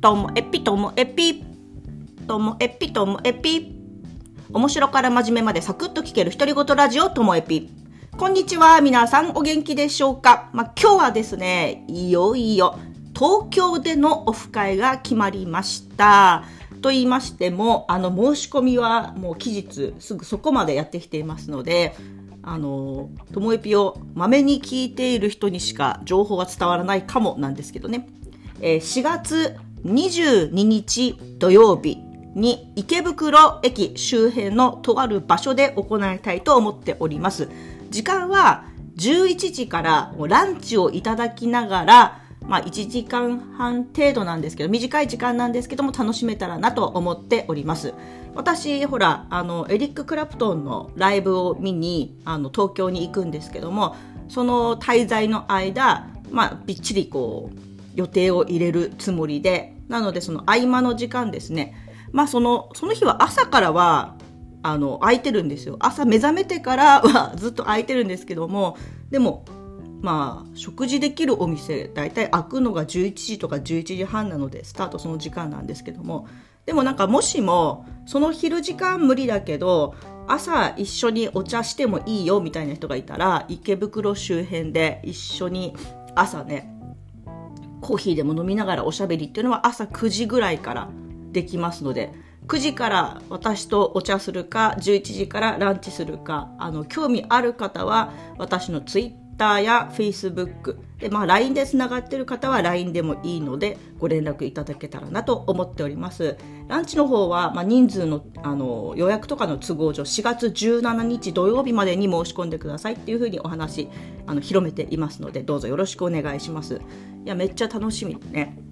ともえぴともえぴともえぴともえぴ面白から真面目までサクッと聞ける独り言ラジオともえぴこんにちは皆さんお元気でしょうか、まあ、今日はですねいよいよ東京でのオフ会が決まりました。と言いましてもあの申し込みはもう期日すぐそこまでやってきていますのであの、ともえぴをまめに聞いている人にしか情報は伝わらないかもなんですけどね。えー、4月22日土曜日に池袋駅周辺のとある場所で行いたいと思っております。時間は11時からランチをいただきながら、まあ1時間半程度なんですけど、短い時間なんですけども楽しめたらなと思っております。私、ほら、あの、エリック・クラプトンのライブを見に、あの、東京に行くんですけども、その滞在の間、まあ、びっちりこう、予定を入れるつもりで、なのでその合間の時間ですね、まあその、その日は朝からは、あの、空いてるんですよ。朝目覚めてからは ずっと空いてるんですけども、でも、まあ、食事できるお店、大体開くのが11時とか11時半なので、スタートその時間なんですけども、でもなんかもしも、その昼時間無理だけど、朝一緒にお茶してもいいよみたいな人がいたら、池袋周辺で一緒に朝ね、コーヒーでも飲みながらおしゃべりっていうのは朝9時ぐらいからできますので、9時から私とお茶するか、11時からランチするか、あの、興味ある方は私のツイッ Twitter や Facebook で、まあ、LINE でつながっている方は LINE でもいいのでご連絡いただけたらなと思っております。ランチの方は、まあ、人数のあの予約とかの都合上4月17日土曜日までに申し込んでくださいっていうふうにお話あの広めていますのでどうぞよろしくお願いします。いやめっちゃ楽しみね。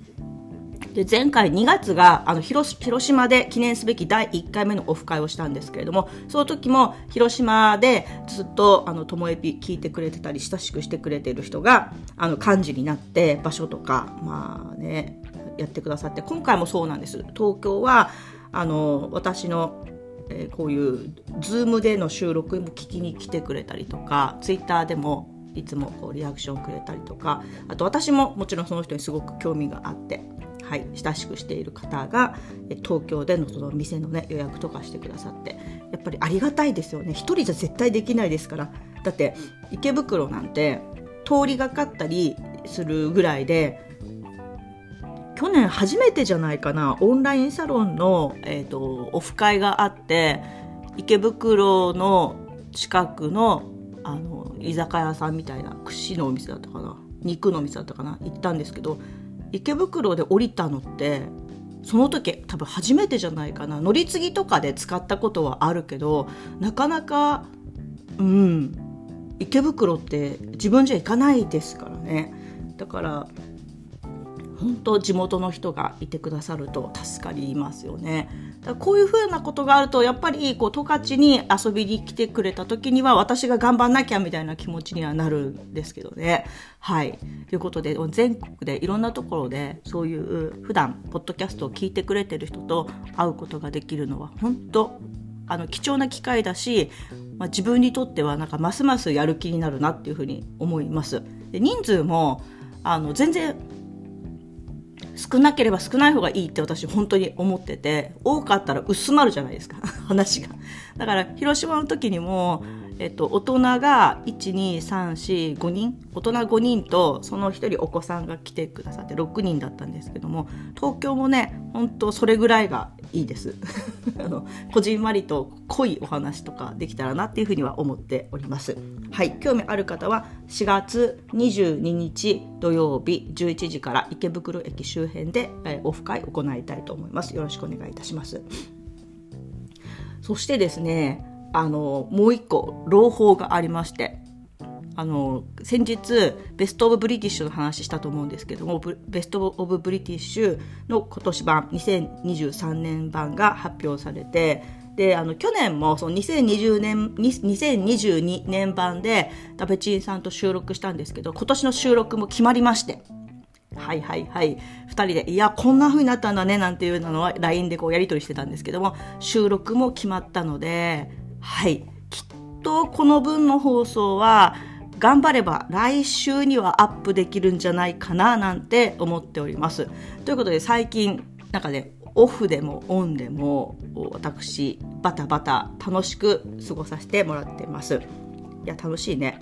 で前回2月があの広島で記念すべき第1回目のオフ会をしたんですけれどもその時も広島でずっとあのともえぴ聞いてくれてたり親しくしてくれてる人があの幹事になって場所とかまあねやってくださって今回もそうなんです。東京はあの私のえー、こういうズームでの収録も聞きに来てくれたりとかツイッターでもいつもこうリアクションくれたりとかあと私ももちろんその人にすごく興味があってはい、親しくしている方が東京でのその店の、ね、予約とかしてくださってやっぱりありがたいですよね。1人じゃ絶対できないですから。だって池袋なんて通りがかったりするぐらいで去年初めてじゃないかなオンラインサロンの、えーと、オフ会があって池袋の近くのあの居酒屋さんみたいな串のお店だったかな肉のお店だったかな行ったんですけど池袋で降りたのってその時多分初めてじゃないかな。乗り継ぎとかで使ったことはあるけどなかなかうん池袋って自分じゃ行かないですからね。だから本当地元の人がいてくださると助かりますよね。だこういうふうなことがあるとやっぱりこう十勝に遊びに来てくれた時には私が頑張んなきゃみたいな気持ちにはなるんですけどね。はい。ということで全国でいろんなところでそういう普段ポッドキャストを聞いてくれてる人と会うことができるのは本当あの貴重な機会だし、まあ、自分にとってはなんかますますやる気になるなっていうふうに思います。で人数もあの全然少なければ少ない方がいいって私本当に思ってて多かったら薄まるじゃないですか 話が。だから広島の時にもえっと、大人が12345人大人5人とその1人お子さんが来てくださって6人だったんですけども東京もね本当それぐらいがいいです。あのこじんまりと濃いお話とかできたらなっていうふうには思っております。はい興味ある方は4月22日土曜日11時から池袋駅周辺で、えオフ会行いたいと思います。よろしくお願いいたします。そしてですねあの、もう一個、朗報がありまして、あの、先日、ベストオブブリティッシュの話したと思うんですけども、ベストオブブリティッシュの今年版、2023年版が発表されて、で、あの、去年も、その2020年、2022年版で、ダベチンさんと収録したんですけど、今年の収録も決まりまして、はいはいはい。二人で、いや、こんな風になったんだね、なんていうのは LINE でこうやり取りしてたんですけども、収録も決まったので、はい。きっとこの分の放送は、頑張れば来週にはアップできるんじゃないかななんて思っております。ということで最近なんかねオフでもオンでも私バタバタ楽しく過ごさせてもらってます。いや楽しいね。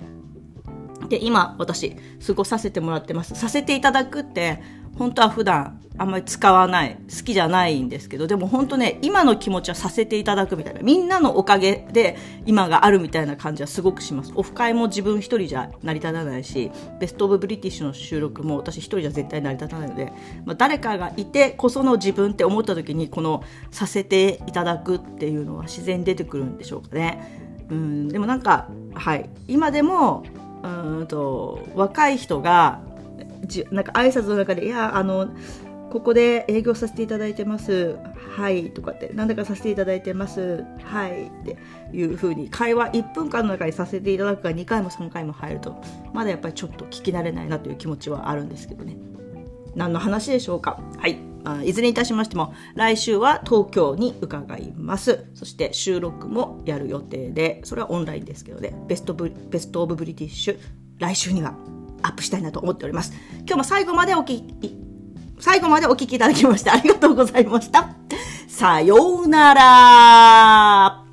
で今私過ごさせてもらってます。させていただくって本当は普段あんまり使わない、好きじゃないんですけど、でも本当ね、今の気持ちはさせていただくみたいな、みんなのおかげで今があるみたいな感じはすごくします。オフ会も自分一人じゃ成り立たないし、ベストオブブリティッシュの収録も私一人じゃ絶対成り立たないので、まあ、誰かがいてこその自分って思った時に、このさせていただくっていうのは自然に出てくるんでしょうかね。うん、でもなんか、はい、今でも、うんと、若い人が、じなんか挨拶の中で、いや、あの、ここで営業させていただいてます。はい。とかって、なんだかさせていただいてます。はい。っていう風に、会話1分間の中にさせていただくか2回も3回も入ると、まだやっぱりちょっと聞き慣れないなという気持ちはあるんですけどね。何の話でしょうか？はい。あいずれにいたしましても、来週は東京に伺います。そして収録もやる予定で、それはオンラインですけどね、ベストブベストオブブリティッシュ、来週にはアップしたいなと思っております。今日も最後までお聞き、最後までお聞きいただきましてありがとうございました。さようなら